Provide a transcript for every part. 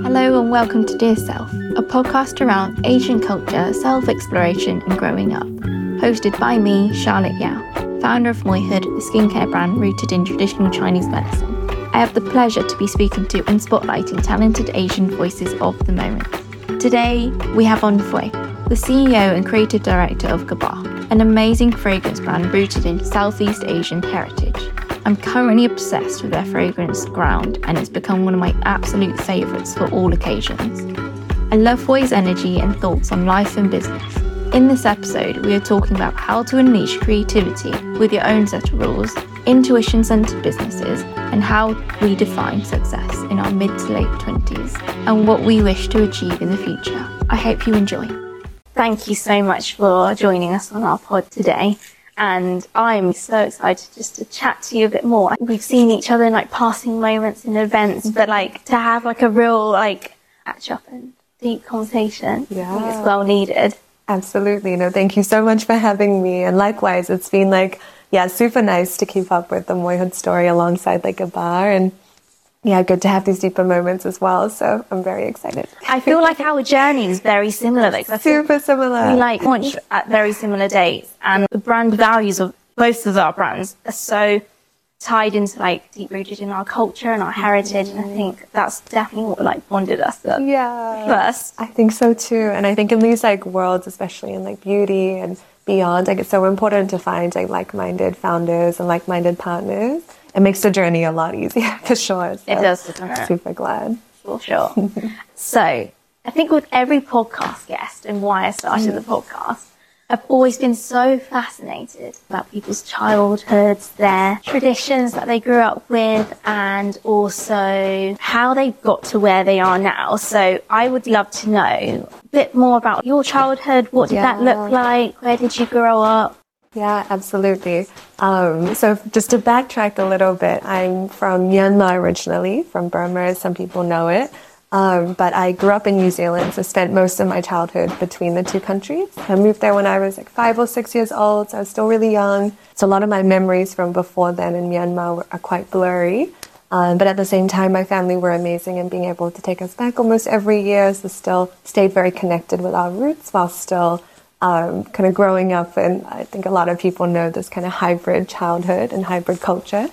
Hello and welcome to Dear Self, a podcast around Asian culture, self exploration, and growing up. Hosted by me, Charlotte Yao, founder of Moihood, a skincare brand rooted in traditional Chinese medicine. I have the pleasure to be speaking to and spotlighting talented Asian voices of the moment. Today, we have On Phway, the CEO and creative director of Gabar, an amazing fragrance brand rooted in Southeast Asian heritage. I'm currently obsessed with their fragrance Ground, and it's become one of my absolute favourites for all occasions. I love Phway's energy and thoughts on life and business. In this episode, we are talking about how to unleash creativity with your own set of rules, intuition centered businesses, and how we define success in our mid to late 20s, and what we wish to achieve in the future. I hope you enjoy. Thank you so much for joining us on our pod today and I'm so excited just to chat to you a bit more. We've seen each other in like passing moments in events, but like to have like a real like catch up and deep conversation, yeah. I think it's well needed. Absolutely. No, thank you so much for having me. And likewise, it's been like, yeah, super nice to keep up with the Moihood story alongside like Gabar and yeah, good to have these deeper moments as well. So I'm very excited. I feel like our journey is very similar. Like super similar. We like launch at very similar dates, and the brand values of both of our brands are so tied into like deep rooted in our culture and our heritage. And I think that's definitely what like bonded us. Yeah. First, I think so too. And I think in these like worlds, especially in like beauty and beyond, like it's so important to find like like-minded founders and like-minded partners it makes the journey a lot easier for sure. So it does, doesn't it? Super glad. For sure. so I think with every podcast guest and why I started mm. the podcast, I've always been so fascinated about people's childhoods, their traditions that they grew up with, and also how they got to where they are now. So I would love to know a bit more about your childhood. What did yeah. that look like? Where did you grow up? Yeah, absolutely. Um, so just to backtrack a little bit, I'm from Myanmar originally, from Burma, as some people know it. Um, but I grew up in New Zealand, so spent most of my childhood between the two countries. I moved there when I was like five or six years old, so I was still really young. So a lot of my memories from before then in Myanmar are quite blurry. Um, but at the same time, my family were amazing in being able to take us back almost every year, so still stayed very connected with our roots while still um, kind of growing up, and I think a lot of people know this kind of hybrid childhood and hybrid culture.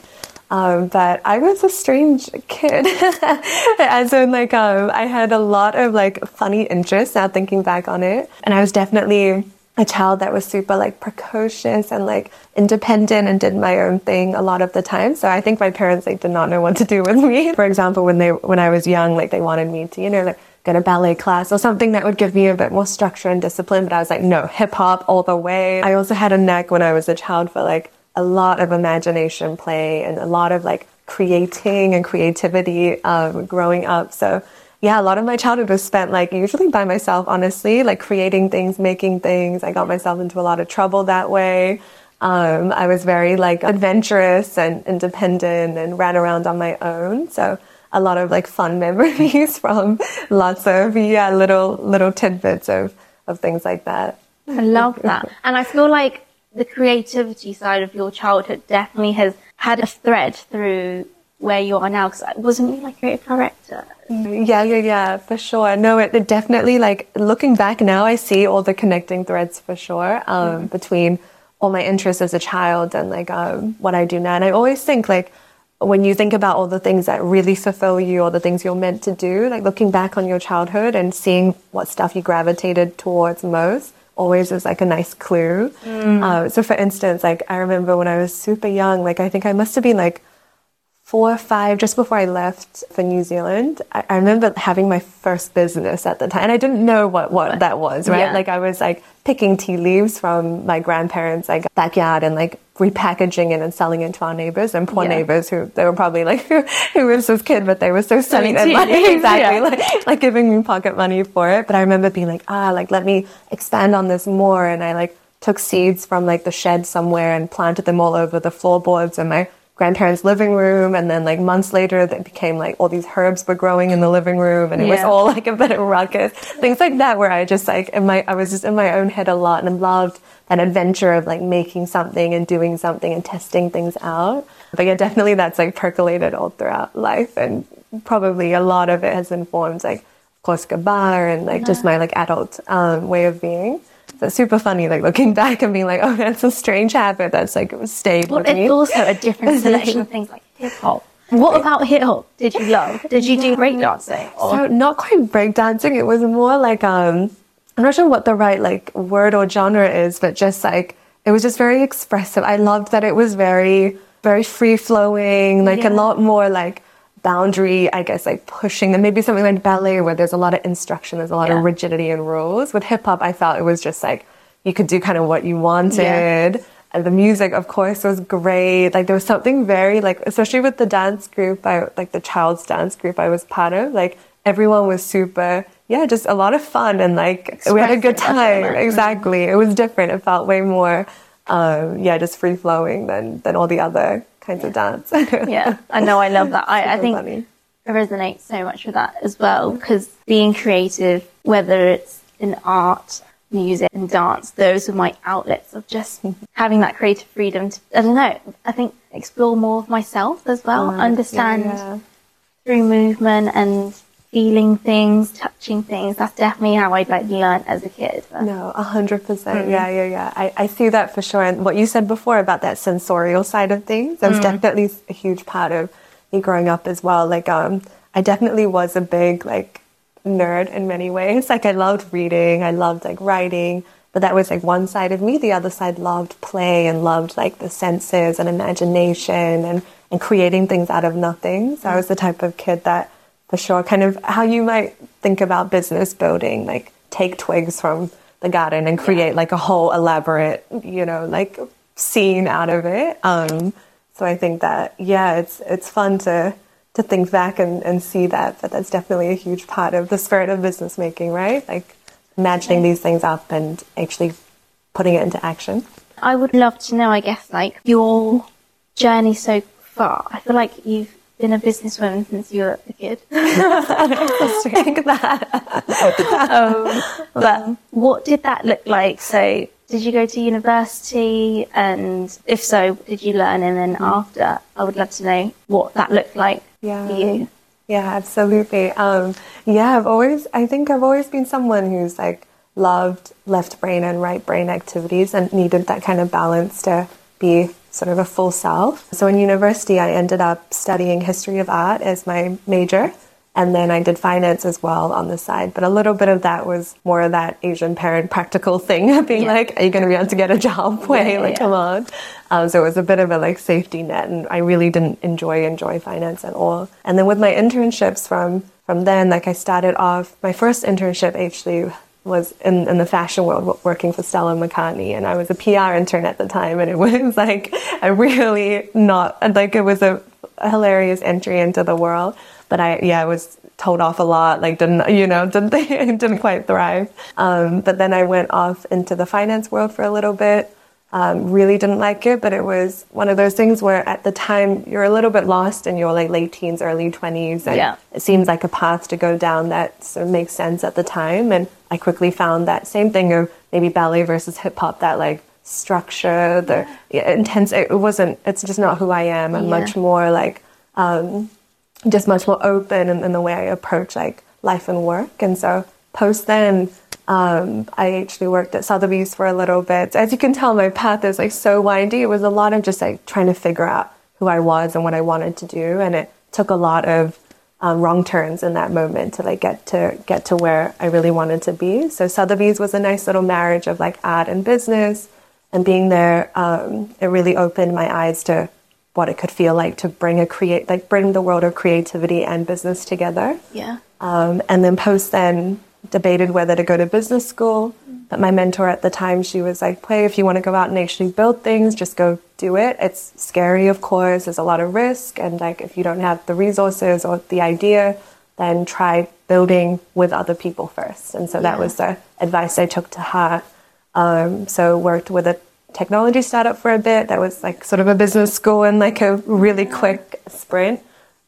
Um, but I was a strange kid, as in like um, I had a lot of like funny interests. Now thinking back on it, and I was definitely a child that was super like precocious and like independent and did my own thing a lot of the time. So I think my parents like did not know what to do with me. For example, when they when I was young, like they wanted me to you know like get a ballet class or something that would give me a bit more structure and discipline. But I was like, no, hip hop all the way. I also had a knack when I was a child for like a lot of imagination play and a lot of like creating and creativity um, growing up. So yeah, a lot of my childhood was spent like usually by myself, honestly, like creating things, making things. I got myself into a lot of trouble that way. Um, I was very like adventurous and independent and ran around on my own. So a lot of like fun memories from lots of yeah little little tidbits of of things like that. I love that, and I feel like the creativity side of your childhood definitely has had a thread through where you are now. Because wasn't you like creative director? Yeah, yeah, yeah, for sure. No, it, it, definitely like looking back now, I see all the connecting threads for sure um, mm-hmm. between all my interests as a child and like um, what I do now. And I always think like when you think about all the things that really fulfill you or the things you're meant to do, like looking back on your childhood and seeing what stuff you gravitated towards most always is like a nice clue. Mm. Uh, so for instance, like I remember when I was super young, like I think I must have been like four or five, just before I left for New Zealand, I, I, remember having my first business at the time. And I didn't know what, what that was, right? Yeah. Like I was like picking tea leaves from my grandparents' like backyard and like repackaging it and selling it to our neighbors and poor yeah. neighbors who they were probably like who, who was this kid but they were so sweet and like exactly yeah. like, like giving me pocket money for it. But i remember being like ah like let me expand on this more. And i like took seeds from like the shed somewhere and planted them all over the floorboards and my grandparents' living room. And then like months later, they became like all these herbs were growing in the living room and it yeah. was all like a bit of ruckus. Things like that where I just like, in my, I was just in my own head a lot and loved that adventure of like making something and doing something and testing things out. But yeah, definitely that's like percolated all throughout life and probably a lot of it has informed like of course Gabar and like just my like adult um, way of being. It's super funny, like looking back and being like, oh, that's a strange habit that's like stayed Well, with me. it's also a different selection of things like hip hop. What about hip hop did you love? Did you do breakdancing? So not quite breakdancing. It was more like um, I'm not sure what the right like word or genre is, but just like it was just very expressive. I loved that it was very very free flowing, like a lot more like boundary, I guess, like pushing than maybe something like ballet where there's a lot of instruction, there's a lot Yeah. of rigidity and rules. With hip hop, I felt it was just like you could do kind of what you wanted. And the music, of course, was great. Like there was something very like, especially with the dance group, I like the child's dance group I was part of. Like everyone was super, yeah, just a lot of fun and like we had a good time. Exactly, it was different. It felt way more, um, yeah, just free flowing than than all the other kinds of dance. yeah, I know. I love that. I, I think funny. I resonate so much with that as well because being creative, whether it's in art, music, and dance, those are my outlets of just mm-hmm. having that creative freedom to, I don't know, I think explore more of myself as well, understand Yeah. through movement and feeling things, touching things. That's definitely how I'd like learn as a kid. No, a hundred percent. Mm-hmm. Yeah, yeah, yeah. I, I see that for sure. And what you said before about that sensorial side of things, that was mm. definitely a huge part of me growing up as well. Like, um, I definitely was a big like nerd in many ways. Like, I loved reading, I loved like writing, but that was like one side of me. The other side loved play and loved like the senses and imagination and and creating things out of nothing. So I mm. was the type of kid that for sure. Kind of how you might think about business building like take twigs from the garden and create like a whole elaborate you know like scene out of it. Um so i think that yeah it's it's fun to to think back and, and see that but that's definitely a huge part of the spirit of business making right? Like imagining these things up and actually putting it into action. I would love to know, I guess, like your journey so far. I feel like you've been a businesswoman since you were a kid. Take that. um, but what did that look like? So, did you go to university? And if so, did you learn? And then after, I would love to know what that looked like Yeah. for you. Yeah, absolutely. Um, yeah, I've always, I think I've always been someone who's like loved left brain and right brain activities and needed that kind of balance to be sort of a full self. So in university, I ended up studying history of art as my major. And then I did finance as well on the side. But a little bit of that was more of that Asian parent practical thing of being Yeah. like, are you going to be able to get a job? Way, yeah, like, yeah. come on. Um, so it was a bit of a like safety net, and I really didn't enjoy enjoy finance at all. And then with my internships from from then, like I started off my first internship actually was in, in the fashion world working for Stella McCartney and I was a PR intern at the time and it was like a really not like it was a, a hilarious entry into the world but I yeah I was told off a lot like didn't you know didn't didn't quite thrive. Um, but then I went off into the finance world for a little bit um, really didn't like it, but it was one of those things where at the time you're a little bit lost in your like late teens, early twenties, and Yeah. it seems like a path to go down that sort of makes sense at the time. And I quickly found that same thing of maybe ballet versus hip hop, that like structure, the yeah, intense. It wasn't. It's just not who I am. I'm Yeah. much more like um, just much more open in, in the way I approach like life and work. And so post then, um, I actually worked at Sotheby's for a little bit. As you can tell, my path is like so windy. It was a lot of just like trying to figure out who I was and what I wanted to do, and it took a lot of um, wrong turns in that moment to like get to get to where I really wanted to be. So Sotheby's was a nice little marriage of like art and business, and being there, um, it really opened my eyes to what it could feel like to bring a create like bring the world of creativity and business together. Yeah. Um, and then post then debated whether to go to business school. But my mentor at the time, she was like, "Phway if you want to go out and actually build things, just go do it. It's scary, of course. There's a lot of risk, and like if you don't have the resources or the idea, then try building with other people first. And so that was the advice I took to heart. Um, so worked with a technology startup for a bit. That was like sort of a business school and like a really quick sprint.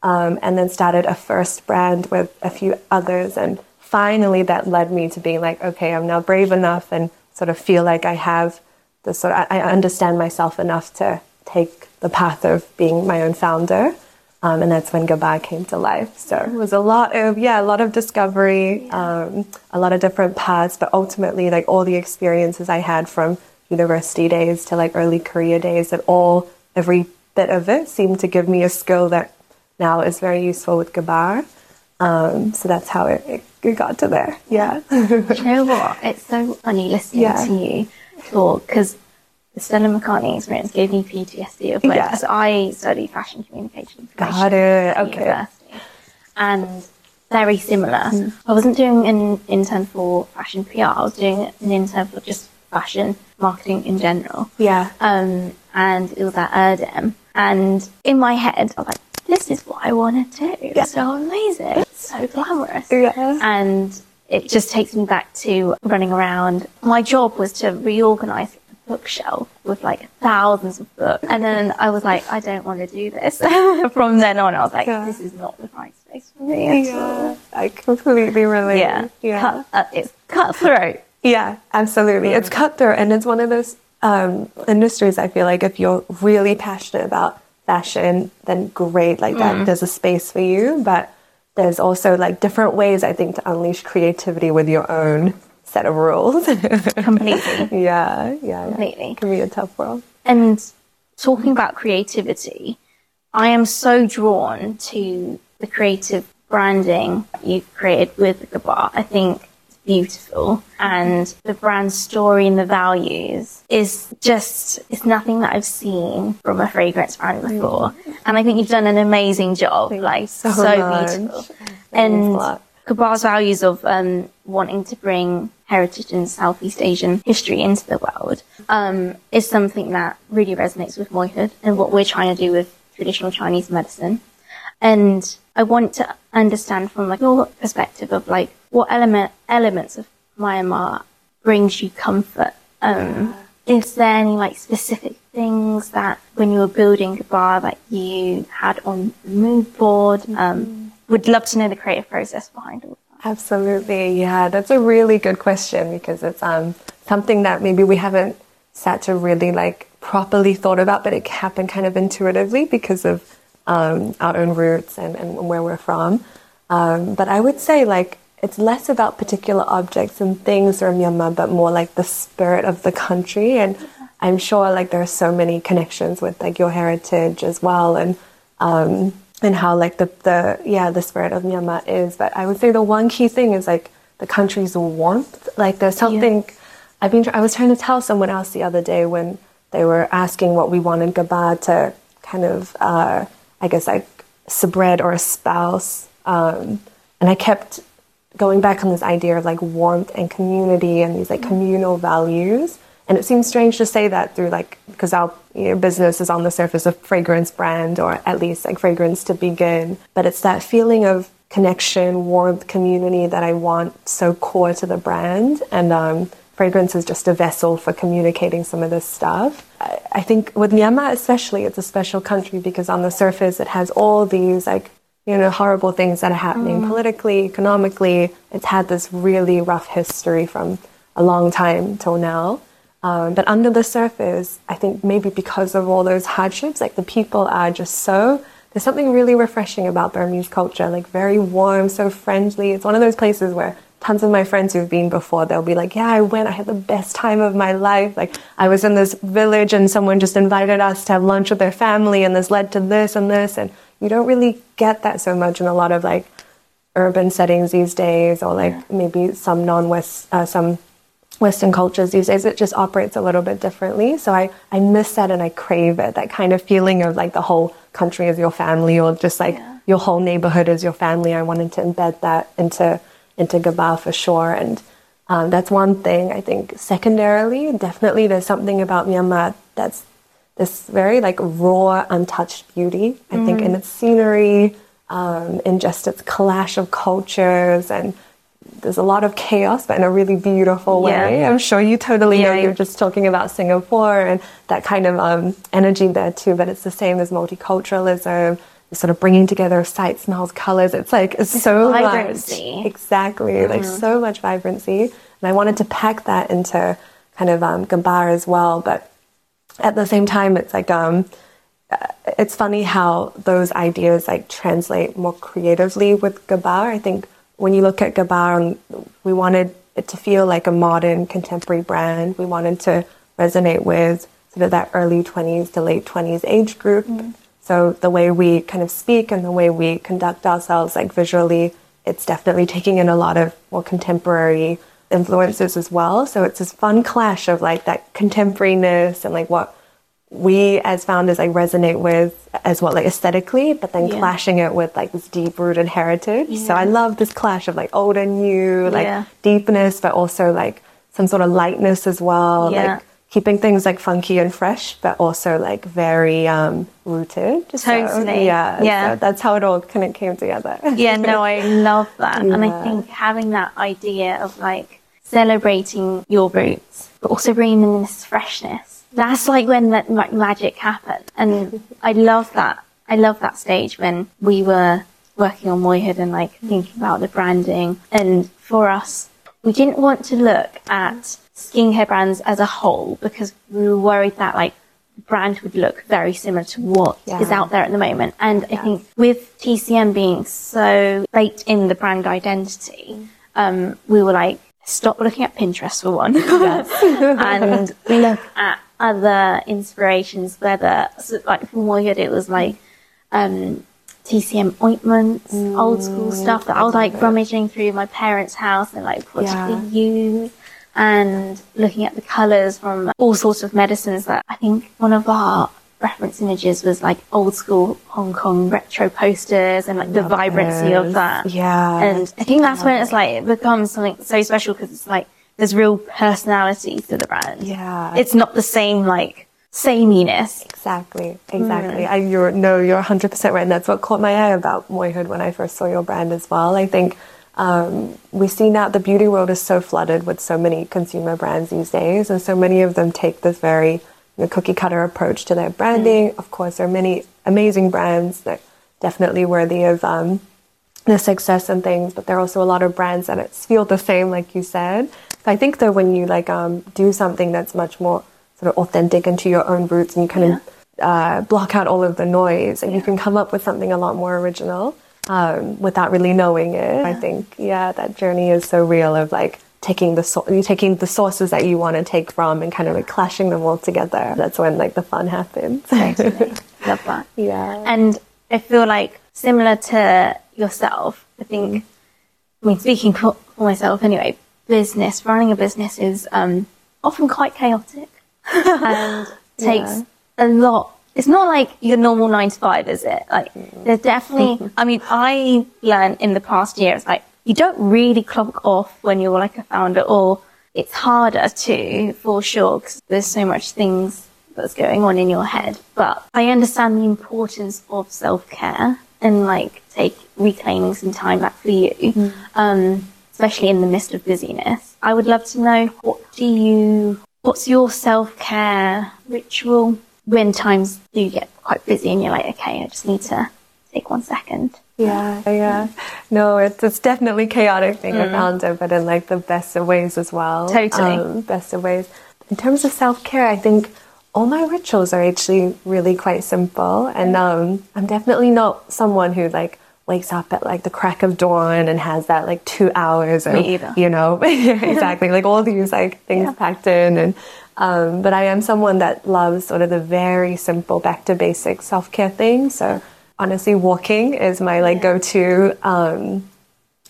Um, and then started a first brand with a few others. And finally, that led me to being like, okay, I'm now brave enough and sort of feel like I have the sort of, I understand myself enough to take the path of being my own founder. Um, and that's when Gabar came to life. So it was a lot of, yeah, a lot of discovery, um, a lot of different paths, but ultimately, like all the experiences I had from university days to like early career days, that all, every bit of it seemed to give me a skill that now is very useful with Gabar. Um, so that's how it, it, got to there. Yeah. Do you know what? It's so funny listening Yeah. to you talk because the Stella McCartney experience gave me PTSD of like, Yeah. I studied fashion communication. Got it. Okay. university. And very similar. Hmm. I wasn't doing an intern for fashion PR, I was doing an intern for just fashion marketing in general. Yeah. Um, and it was at Erdem. And in my head, I was like, this is what I want to do. It's so amazing. It's so glamorous. Yeah. And it just takes me back to running around. My job was to reorganize bookshelf with like thousands of books. And then I was like, I don't want to do this. From then on, I was like, Yeah. this is not the right space for me at all. Yeah. I completely relate. Yeah. Yeah. Cut, uh, it's cutthroat. Yeah, absolutely. It's cutthroat, and it's one of those um, industries. I feel like if you're really passionate about fashion, then great, like that. Mm. There's a space for you, but there's also like different ways I think to unleash creativity with your own set of rules. Completely. yeah, yeah, yeah. Completely. It can be a tough world. And talking about creativity, I am so drawn to the creative branding you've created with Gabar. I think beautiful. And the brand story and the values is just, it's nothing that I've seen from a fragrance brand before. And I think you've done an amazing job. like, so so, beautiful. And. Gabar's values of um, wanting to bring heritage and Southeast Asian history into the world um, is something that really resonates with Moihood and what we're trying to do with traditional Chinese medicine. And I want to understand from like your perspective of like what element elements of Myanmar brings you comfort. Um, is there any like specific things that when you were building Gabar that you had on the mood board? Um, would love to know the creative process behind all that. Absolutely, yeah. That's a really good question because it's um, something that maybe we haven't sat to really like properly thought about, but it happened kind of intuitively because of um, our own roots and, and where we're from. Um, but I would say like it's less about particular objects and things from Myanmar, but more like the spirit of the country. And I'm sure like there are so many connections with like your heritage as well, and um, and how like the the yeah the spirit of Myanmar is. But I would say the one key thing is like the country's warmth. Like there's something I've been. I was trying to tell someone else the other day when they were asking what we wanted Gabar to kind of, uh, I guess, like subred or espouse. Um, and I kept going back on this idea of like warmth and community and these like communal values. And it seems strange to say that through like because our you know, business is on the surface of fragrance brand or at least like fragrance to begin, but it's that feeling of connection, warmth, community that I want so core to the brand. And um, fragrance is just a vessel for communicating some of this stuff. I, I think with Myanmar especially, it's a special country because on the surface it has all these like you know horrible things that are happening politically, economically. It's had this really rough history from a long time till now. Um, but under the surface, I think maybe because of all those hardships, like the people are just so. There's something really refreshing about Burmese culture, like very warm, so friendly. It's one of those places where tons of my friends who've been before, they'll be like, Yeah, I went, I had the best time of my life. Like, I was in this village and someone just invited us to have lunch with their family, and this led to this and this. And you don't really get that so much in a lot of like urban settings these days, or like maybe some non West, uh, some Western cultures these days, it just operates a little bit differently. So I, I miss that and I crave it, that kind of feeling of like the whole country is your family or just like your whole neighborhood is your family. I wanted to embed that into, into Gabar for sure. And um, that's one thing I think. Secondarily, definitely there's something about Myanmar that's this very like raw, untouched beauty. I think in its scenery, um, in just its clash of cultures and there's a lot of chaos, but in a really beautiful way. Yeah. I'm sure you totally know. Yeah. You're just talking about Singapore and that kind of um, energy there too. But it's the same as multiculturalism, sort of bringing together of sight, smells, colors. It's like it's so vibrancy. much exactly like so much vibrancy. And I wanted to pack that into kind of um, Gabar as well, but at the same time, it's like um, uh, it's funny how those ideas like translate more creatively with Gabar. I think when you look at Gabar, we wanted it to feel like a modern contemporary brand. We wanted to resonate with sort of that early 20s to late 20s age group. Mm. So the way we kind of speak and the way we conduct ourselves, like visually, it's definitely taking in a lot of more contemporary influences as well. So it's this fun clash of like that contemporariness and like what we as founders like resonate with as well like aesthetically but then yeah. clashing it with like this deep rooted heritage yeah. so i love this clash of like old and new like yeah. deepness but also like some sort of lightness as well like keeping things like funky and fresh but also like very um rooted totally so, yeah yeah so that's how it all kind of came together yeah no i love that and i think having that idea of like celebrating your roots but also bringing in this freshness that's like when that like, magic happened. And I love that. I love that stage when we were working on Moihood and like thinking about the branding. And for us, we didn't want to look at skincare brands as a whole because we were worried that like the brand would look very similar to what yeah. is out there at the moment. And yeah. I think with TCM being so baked in the brand identity, um, we were like, stop looking at Pinterest for one. and look at other inspirations, whether like for Moihood, it was like um, TCM ointments, mm, old school stuff that I was like rummaging through my parents' house and like what yeah. they use, and looking at the colors from all sorts of medicines. That I think one of our reference images was like old school Hong Kong retro posters and like the vibrancy of that. Yeah. And I think that's when it's like it becomes something so special because it's like there's real personality to the brand. Yeah. It's not the same like sameness. Exactly, exactly. Mm. I you're no, you're 100 percent right, and that's what caught my eye about Moihood when I first saw your brand as well. I think um, we see now the beauty world is so flooded with so many consumer brands these days, and so many of them take this very know, cookie cutter approach to their branding. Mm. Of course, there are many amazing brands that definitely worthy of um, the success and things, but there are also a lot of brands that feel the same, like you said. I think that when you like um, do something that's much more sort of authentic into your own roots, and you kind yeah. of uh, block out all of the noise, and yeah. you can come up with something a lot more original um, without really knowing it. Yeah. I think, yeah, that journey is so real of like taking the so- taking the sources that you want to take from and kind of like clashing them all together. That's when like the fun happens. Totally. Love that. Yeah. And I feel like similar to yourself, I think. I mean, speaking for myself anyway, business, running a business is um, often quite chaotic and takes yeah. a lot. It's not like your normal nine to five, is it? Like, there's definitely, I mean, I learned in the past year, it's like, you don't really clock off when you're like a founder or it's harder to for sure because there's so much things that's going on in your head. But I understand the importance of self care and like take reclaiming some time back for you. Mm. Um, especially in the midst of busyness. I would love to know what do you, what's your self care ritual when times do get quite busy and you're like, okay, I just need to take one second. Yeah, yeah. No, it's, it's definitely chaotic being mm. a founder, but in like the best of ways as well. Totally. Um, best of ways. In terms of self care, I think all my rituals are actually really quite simple. And um, I'm definitely not someone who like wakes up at like the crack of dawn and has that like two hours of, you know, exactly, like all these like things yeah. packed in. And, um, but I am someone that loves sort of the very simple back to basic self care things. So honestly, walking is my like yeah. go to, um,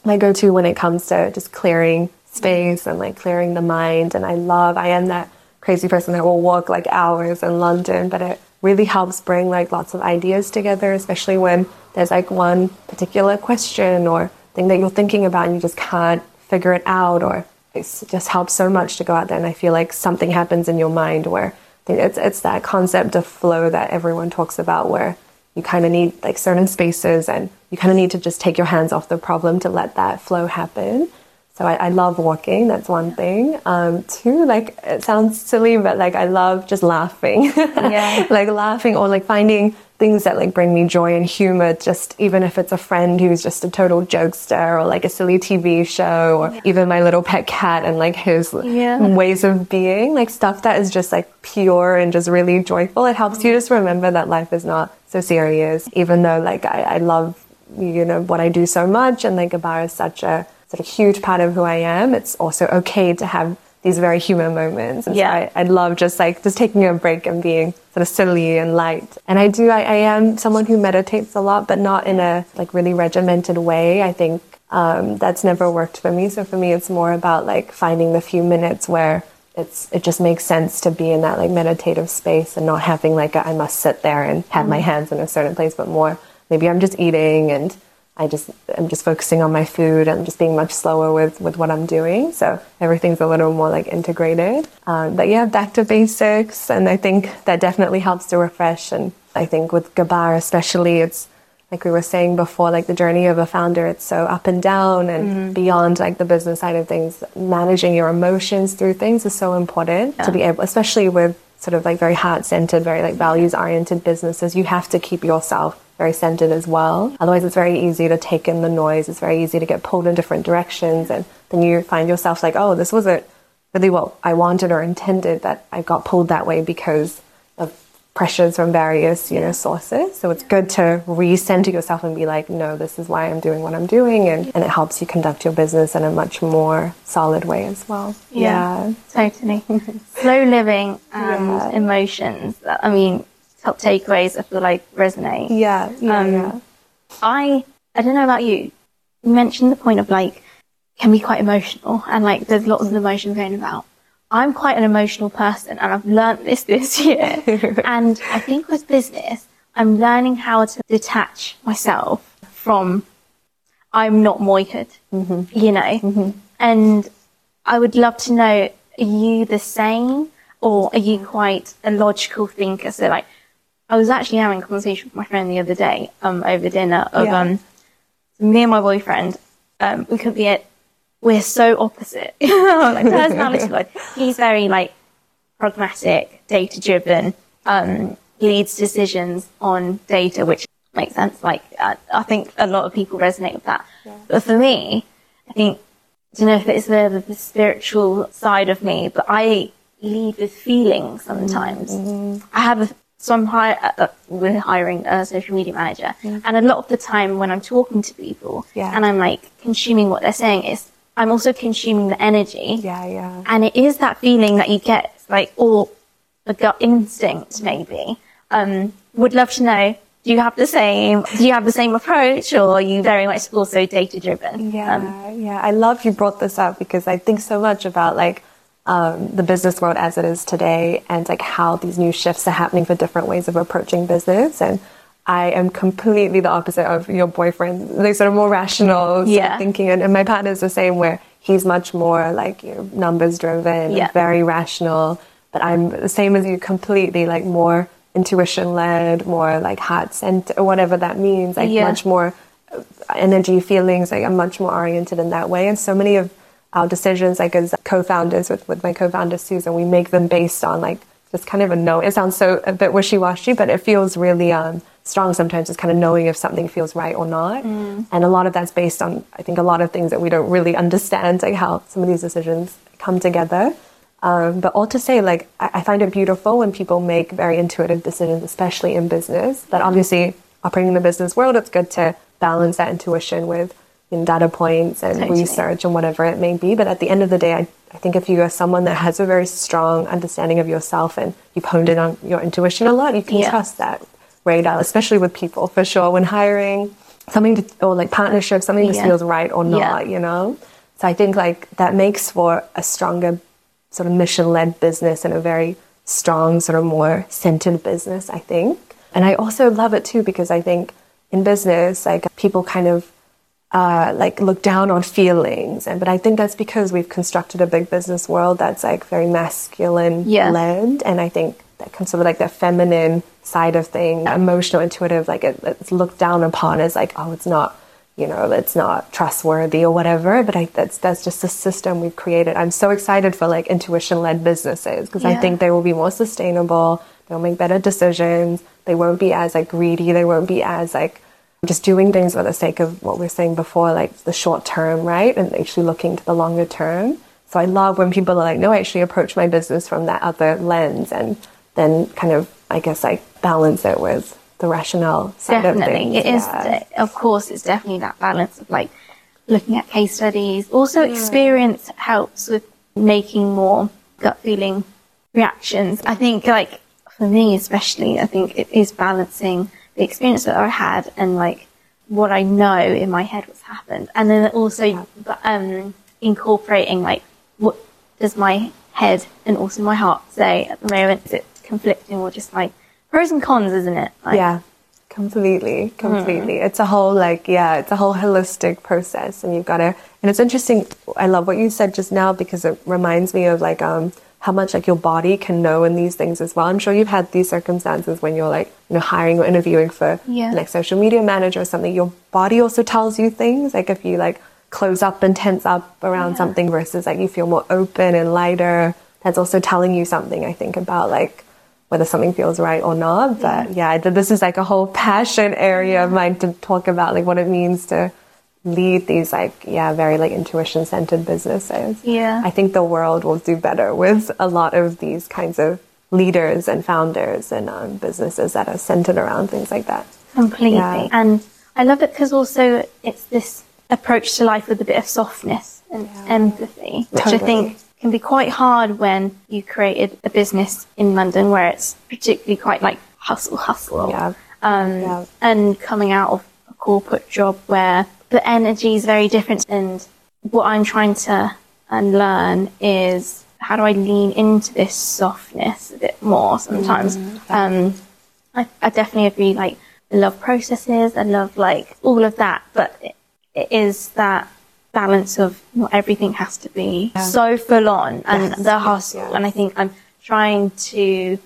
my go to when it comes to just clearing space and like clearing the mind. And I love, I am that crazy person that will walk like hours in London, but it really helps bring like lots of ideas together, especially when there's like one particular question or thing that you're thinking about and you just can't figure it out or it just helps so much to go out there and I feel like something happens in your mind where it's it's that concept of flow that everyone talks about where you kind of need like certain spaces and you kind of need to just take your hands off the problem to let that flow happen. So I, I love walking. That's one thing. Um, two, like it sounds silly, but like I love just laughing. Yeah. like laughing or like finding things that like bring me joy and humor just even if it's a friend who's just a total jokester or like a silly tv show or even my little pet cat and like his Yeah. ways of being like stuff that is just like pure and just really joyful it helps you just remember that life is not so serious even though like i, I love you know what i do so much and like Gabar is such a sort of huge part of who i am it's also okay to have these very human moments. And so Yeah. I, I love just like just taking a break and being sort of silly and light. And i do I, I am someone who meditates a lot but not in a like really regimented way. I think um, that's never worked for me. So for me it's more about like finding the few minutes where it's it just makes sense to be in that like meditative space and not having like a, I must sit there and have my hands in a certain place, but more maybe I'm just eating and I just I'm just focusing on my food and just being much slower with with what I'm doing. So everything's a little more like integrated. Um, but yeah, back to basics, and I think that definitely helps to refresh. And I think with Gabar especially, it's like we were saying before, like the journey of a founder, it's so up and down and beyond like the business side of things. Managing your emotions through things is so important to be able, especially with sort of like very heart centered, very like values oriented businesses. You have to keep yourself very centered as well. Otherwise, it's very easy to take in the noise. It's very easy to get pulled in different directions. And then you find yourself like, oh, this wasn't really what I wanted or intended, that I got pulled that way because pressures from various you know sources so it's good to recenter yourself and be like no this is why i'm doing what i'm doing and, and it helps you conduct your business in a much more solid way as well Yeah. Totally. Slow living and Yeah. emotions. I mean, top takeaways I feel like resonate. yeah yeah, Um, yeah. I I don't know about you. You mentioned the point of like can be quite emotional and like there's lots of emotions going about. I'm quite an emotional person and I've learnt this this year. and I think with business, I'm learning how to detach myself from I'm not moited, you know. And I would love to know, are you the same or are you quite a logical thinker? So like, I was actually having a conversation with my friend the other day, um, over dinner of, Yeah. um, me and my boyfriend, um, we could be at, we're so opposite, like personality wise. He's very like pragmatic, data driven, um, leads decisions on data, which makes sense. Like, uh, I think a lot of people resonate with that. But for me, I think, I don't know if it's the, the spiritual side of me, but I lead with feeling sometimes. I have a, so I'm uh, uh, we're hiring a social media manager, and a lot of the time when I'm talking to people Yeah. and I'm like consuming what they're saying, is I'm also consuming the energy. yeah yeah And it is that feeling that you get, like, or a gut instinct, maybe. Um, would love to know, do you have the same, do you have the same approach or are you very much also data driven? Yeah, Um, yeah. I love you brought this up because I think so much about like um, the business world as it is today and like how these new shifts are happening for different ways of approaching business. And I am completely the opposite of your boyfriend. They sort of more rational sort of Yeah. thinking, and, and my partner's the same where he's much more like you know, numbers driven, Yeah. very rational. But I'm the same as you, completely like more intuition led, more like heart centered, or whatever that means. Like Yeah. much more uh, energy feelings like i'm much more oriented in that way and so many of our decisions like as co-founders with, with my co-founder susan we make them based on like just kind of a know it sounds so a bit wishy-washy but it feels really um, strong sometimes is kind of knowing if something feels right or not and a lot of that's based on i think a lot of things that we don't really understand like how some of these decisions come together um, but all to say, like, I, I find it beautiful when people make very intuitive decisions, especially in business. That obviously, operating in the business world, it's good to balance that intuition with you know, data points and Totally. research and whatever it may be. But at the end of the day, I, I think if you are someone that has a very strong understanding of yourself and you've honed in on your intuition a lot, you can Yeah. trust that radar, especially with people for sure. When hiring something to, or like partnerships, something just Yeah. feels right or not, Yeah. you know? So I think like that makes for a stronger sort of mission led business and a very strong, sort of more centered business, I think. And I also love it too because I think in business, like people kind of uh, like look down on feelings, and but I think that's because we've constructed a big business world that's like very masculine Yeah. led, and I think that comes sort of like the feminine side of things, emotional, intuitive, like it, it's looked down upon as like oh, it's not you know, it's not trustworthy or whatever. But I, that's that's just the system we've created. I'm so excited for like intuition led businesses because I think they will be more sustainable. they'll make better decisions. They won't be as like greedy. They won't be as like just doing things for the sake of what we are saying before, like the short term, right? And actually looking to the longer term. So I love when people are like, no, I actually approach my business from that other lens and then kind of, I guess, I balance it with the rationale side definitely. of things. It is, yeah. of course, it's definitely that balance of like looking at case studies. Also, yeah. experience helps with making more gut feeling reactions. I think, like, for me especially, I think it is balancing the experience that I had and like what I know in my head what's happened, and then also um, incorporating like what does my head and also my heart say at the moment? Is it conflicting or just like pros and cons, isn't it? Like, yeah, completely, completely. Mm. It's a whole like yeah, it's a whole holistic process, and you've got to. And it's interesting. I love what you said just now because it reminds me of like um how much like your body can know in these things as well. I'm sure you've had these circumstances when you're like, you know, hiring or interviewing for yeah. like social media manager or something. Your body also tells you things. Like if you like close up and tense up around yeah. something versus like you feel more open and lighter, that's also telling you something, I think, about like whether something feels right or not. But yeah, yeah this is like a whole passion area of mine to talk about like what it means to lead these like yeah very like intuition centered businesses yeah i think the world will do better with a lot of these kinds of leaders and founders and um, businesses that are centered around things like that completely yeah. and i love it because also it's this approach to life with a bit of softness and yeah. empathy which totally. i think can be quite hard when you created a business in london where it's particularly quite like hustle hustle yeah. Um, yeah. and coming out of a corporate job where the energy is very different. And what I'm trying to unlearn is how do I lean into this softness a bit more sometimes. Mm-hmm. Um, I, I, definitely agree. Like, I love processes. I love like all of that, but it, it is that balance of not everything has to be yeah. so full on and yes. the hustle. Yeah. And I think I'm trying to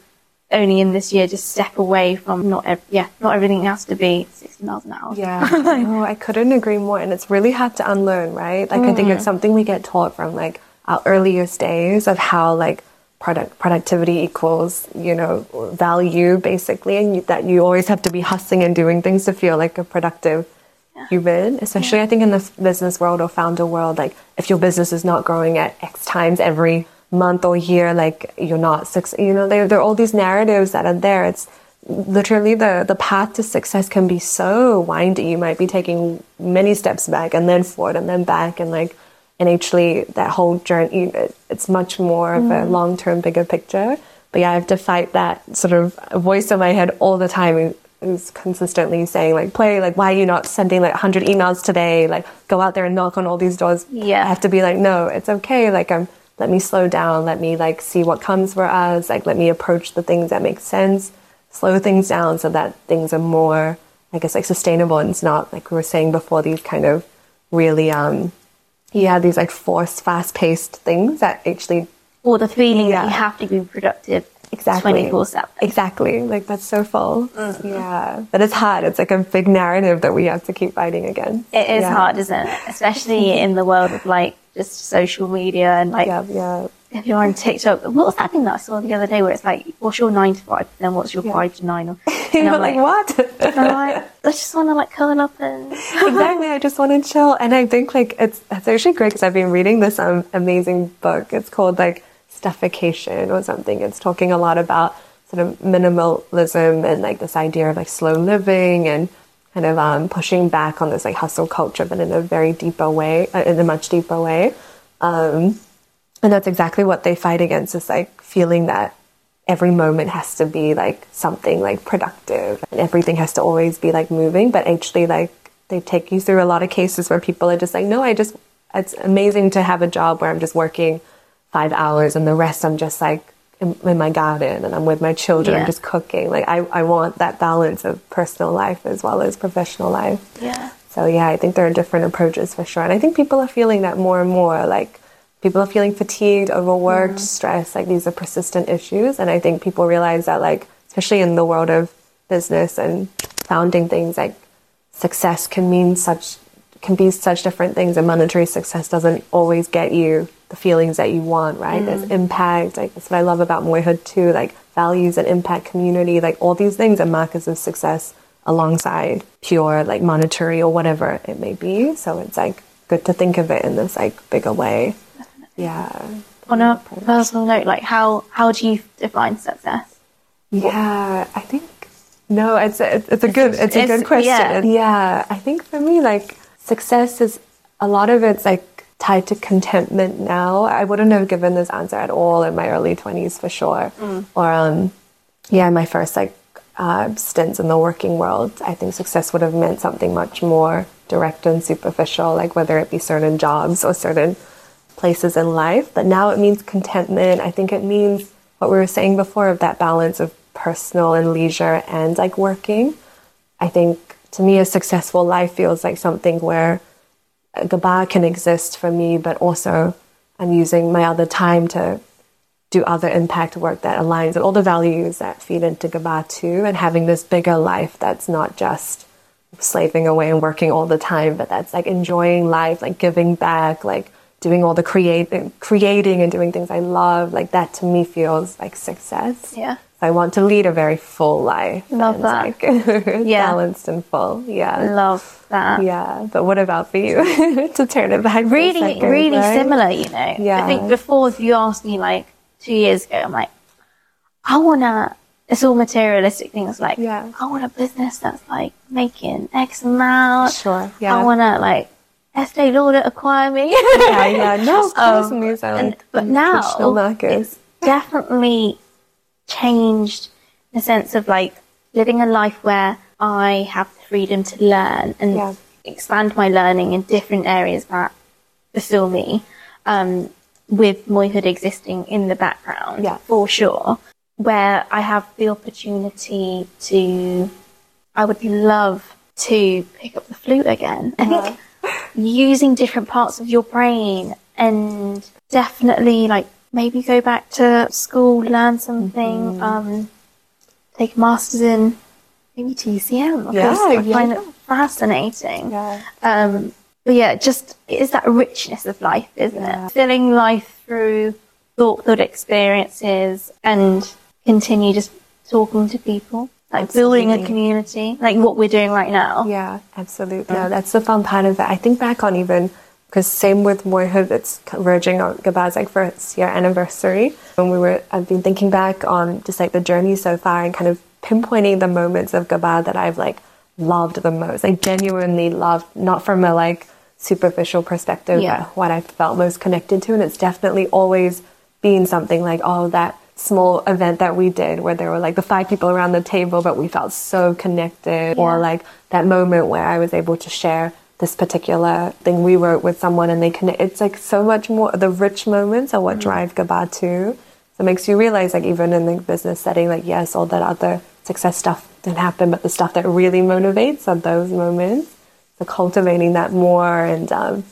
only in this year just step away from not ev- yeah not everything has to be 60 miles an hour yeah oh, i couldn't agree more and it's really hard to unlearn right like mm. i think it's mm. something we get taught from like our earliest days of how like product productivity equals you know value basically and you, that you always have to be hustling and doing things to feel like a productive yeah. human especially yeah. i think in the business world or founder world like if your business is not growing at x times every month or year, like you're not, success. you know, there, there are all these narratives that are there. It's literally the, the path to success can be so windy. You might be taking many steps back and then forward and then back and like, and actually that whole journey, it's much more of a mm. long term, bigger picture. But yeah, I have to fight that sort of voice in my head all the time who's consistently saying like play like why are you not sending like 100 emails today? Like go out there and knock on all these doors. Yeah. I have to be like no it's okay. Like i'm let me slow down, let me like see what comes for us, like let me approach the things that make sense, slow things down so that things are more, I guess, like sustainable and it's not like we were saying before, these kind of really, um, yeah, these like forced, fast paced things that actually. Or the feeling yeah. that you have to be productive exactly 24 7 exactly like that's so full mm-hmm. yeah but it's hard it's like a big narrative that we have to keep fighting against it is yeah. hard isn't it especially in the world of like just social media and like yeah, yeah. if you're on TikTok, what was that thing that I saw the other day where it's like, what's your nine to five? Then what's your yeah. five to nine? Or, and I'm like, what? I'm like, I just want to like curl up and exactly. I just want to chill, and I think like it's it's actually great because I've been reading this um, amazing book. It's called like Stuffocation or something. It's talking a lot about sort of minimalism and like this idea of like slow living and kind of um, pushing back on this like hustle culture, but in a very deeper way, uh, in a much deeper way. Um, and that's exactly what they fight against is like feeling that every moment has to be like something like productive and everything has to always be like moving. But actually, like they take you through a lot of cases where people are just like, no, I just, it's amazing to have a job where I'm just working five hours and the rest I'm just like in, in my garden and I'm with my children, yeah. I'm just cooking. Like I, I want that balance of personal life as well as professional life. Yeah. So yeah, I think there are different approaches for sure. And I think people are feeling that more and more. Like people are feeling fatigued, overworked, mm. stressed. Like these are persistent issues. And I think people realize that like, especially in the world of business and founding things, like success can mean such can be such different things and monetary success doesn't always get you the feelings that you want, right? Mm. There's impact. Like that's what I love about Moihood too. Like values and impact community, like all these things are markers of success alongside pure like monetary or whatever it may be. So it's like good to think of it in this like bigger way. Yeah. On a personal note, like how how do you define success? Yeah, I think no, it's a, it's a good it's a good question. yeah. Yeah. I think for me like success is a lot of it's like tied to contentment now. I wouldn't have given this answer at all in my early 20s for sure. Or um yeah, my first like uh, stints in the working world, I think success would have meant something much more direct and superficial, like whether it be certain jobs or certain places in life. But now it means contentment. I think it means what we were saying before of that balance of personal and leisure and like working. I think to me, a successful life feels like something where Gabar can exist for me, but also I'm using my other time to do other impact work that aligns with all the values that feed into Gabar too, and having this bigger life that's not just slaving away and working all the time, but that's like enjoying life, like giving back, like doing all the create creating and doing things I love. Like that to me feels like success. Yeah. I want to lead a very full life. Love that. Like, Yeah. Balanced and full. Yeah. Love that. Yeah. But what about for you? to turn it back. Really, second, really right? similar, you know. Yeah. I think before, if you asked me like two years ago, I'm like, I wanna. It's all materialistic things. Like, Yeah. I want a business that's like making X amount. Sure. Yeah. I wanna like Estee Lauder acquire me. yeah, yeah. No, of course. Um, these are and- like but now it's definitely changed in the sense of like living a life where I have the freedom to learn and Yeah. expand my learning in different areas that fulfill me. Um, with Moihood existing in the background, Yeah. for sure, where I have the opportunity to, I would love to pick up the flute again. I think using different parts of your brain and definitely like maybe go back to school, learn something, Mm-hmm. um, take a master's in maybe TCM. Yeah, I yeah. find it fascinating. Yeah. Um, but yeah, just it is that richness of life, isn't Yeah. it? Filling life through thought-filled experiences and continue just talking to people, like building a community, like what we're doing right now. Yeah, absolutely. No, that's the fun part of it. I think back on even because same with Moihood, it's verging on Gabar's like first year anniversary. When we were, I've been thinking back on just like the journey so far and kind of pinpointing the moments of Gabar that I've like loved the most. I genuinely loved, not from a like superficial perspective, Yeah. but what I felt most connected to. And it's definitely always been something like, oh, that small event that we did where there were like the five people around the table, but we felt so connected. Or like that moment where I was able to share this particular thing we wrote with someone and they connect. It's like so much more, the rich moments are what drive Gabar too. So it makes you realize, like, even in the business setting, like, yes, all that other success stuff didn't happen, but the stuff that really motivates are those moments. So cultivating that more and, um,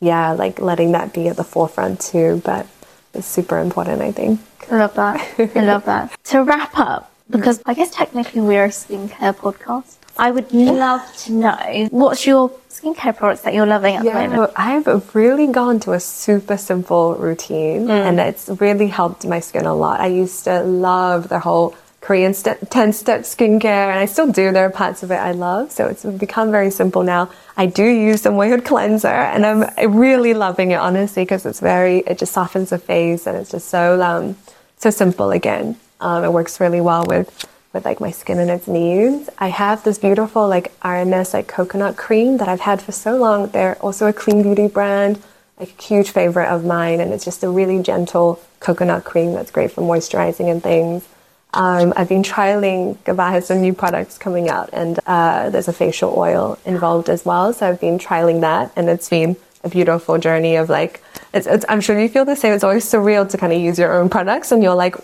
yeah, like letting that be at the forefront too. But it's super important, I think. I love that. I love that. To wrap up, because I guess technically we're a skincare podcast, I would love to know what's your skincare products that you're loving at the moment. I've really gone to a super simple routine and it's really helped my skin a lot. I used to love the whole Korean st- 10 step skincare and I still do. There are parts of it I love. So it's become very simple now. I do use the Moihood cleanser and I'm really loving it honestly because it's very, it just softens the face and it's just so, um, so simple again. Um, it works really well with with like my skin and its needs. I have this beautiful like RMS like coconut cream that I've had for so long. They're also a clean beauty brand, like a huge favorite of mine, and it's just a really gentle coconut cream that's great for moisturizing and things. Um, I've been trialing Gabar has some new products coming out, and uh, there's a facial oil involved as well. So I've been trialing that, and it's been a beautiful journey of like, it's, it's, I'm sure you feel the same. It's always surreal to kind of use your own products, and you're like,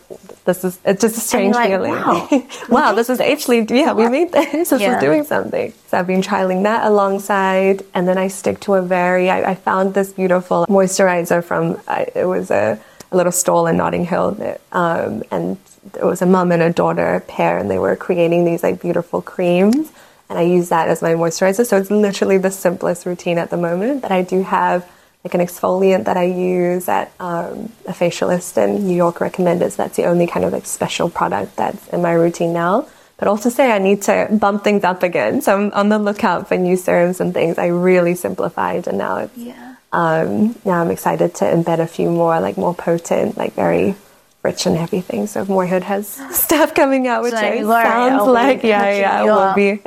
this is it's just a strange like, feeling. wow. wow, this is actually yeah, we made this. This Yeah. is doing something. So I've been trialing that alongside, and then I stick to a very. I, I found this beautiful moisturizer from. I, it was a, a little stall in Notting Hill, that, um, and it was a mum and a daughter pair, and they were creating these like beautiful creams. And I use that as my moisturizer. So it's literally the simplest routine at the moment. But I do have like an exfoliant that I use at um, a facialist in New York recommended. So that's the only kind of like special product that's in my routine now. But also say I need to bump things up again. So I'm on the lookout for new serums and things. I really simplified and now it's Yeah. um, now I'm excited to embed a few more like more potent, like very rich and everything. So Moihood has stuff coming out, which Don't it sounds I'll be like yeah, yeah, you will be.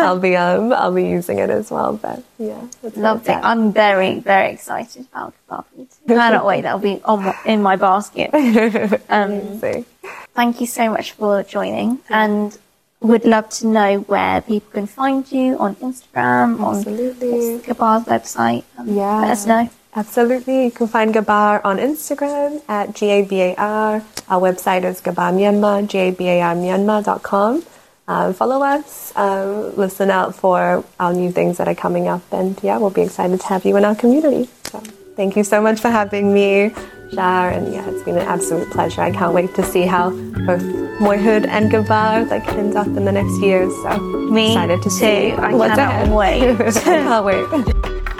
I'll be um, I'll be using it as well. But yeah, Lovely. I'm very, very excited about Gabar. Cannot wait. That'll be on my, in my basket. Um, thank you so much for joining and would love to know where people can find you on Instagram, on Absolutely. Gabar's website. Um, Yeah. Let us know. Absolutely. You can find Gabar on Instagram at G-A-B-A-R. Our website is Gabar Myanmar, G-A-B-A-R Myanmar.com. Um, follow us, um, listen out for our new things that are coming up. And yeah, we'll be excited to have you in our community. So thank you so much for having me, Shar. And yeah, it's been an absolute pleasure. I can't wait to see how both Moihood and Gabar like ends up in the next years. So Me excited to too. see I what's wait. I can't wait.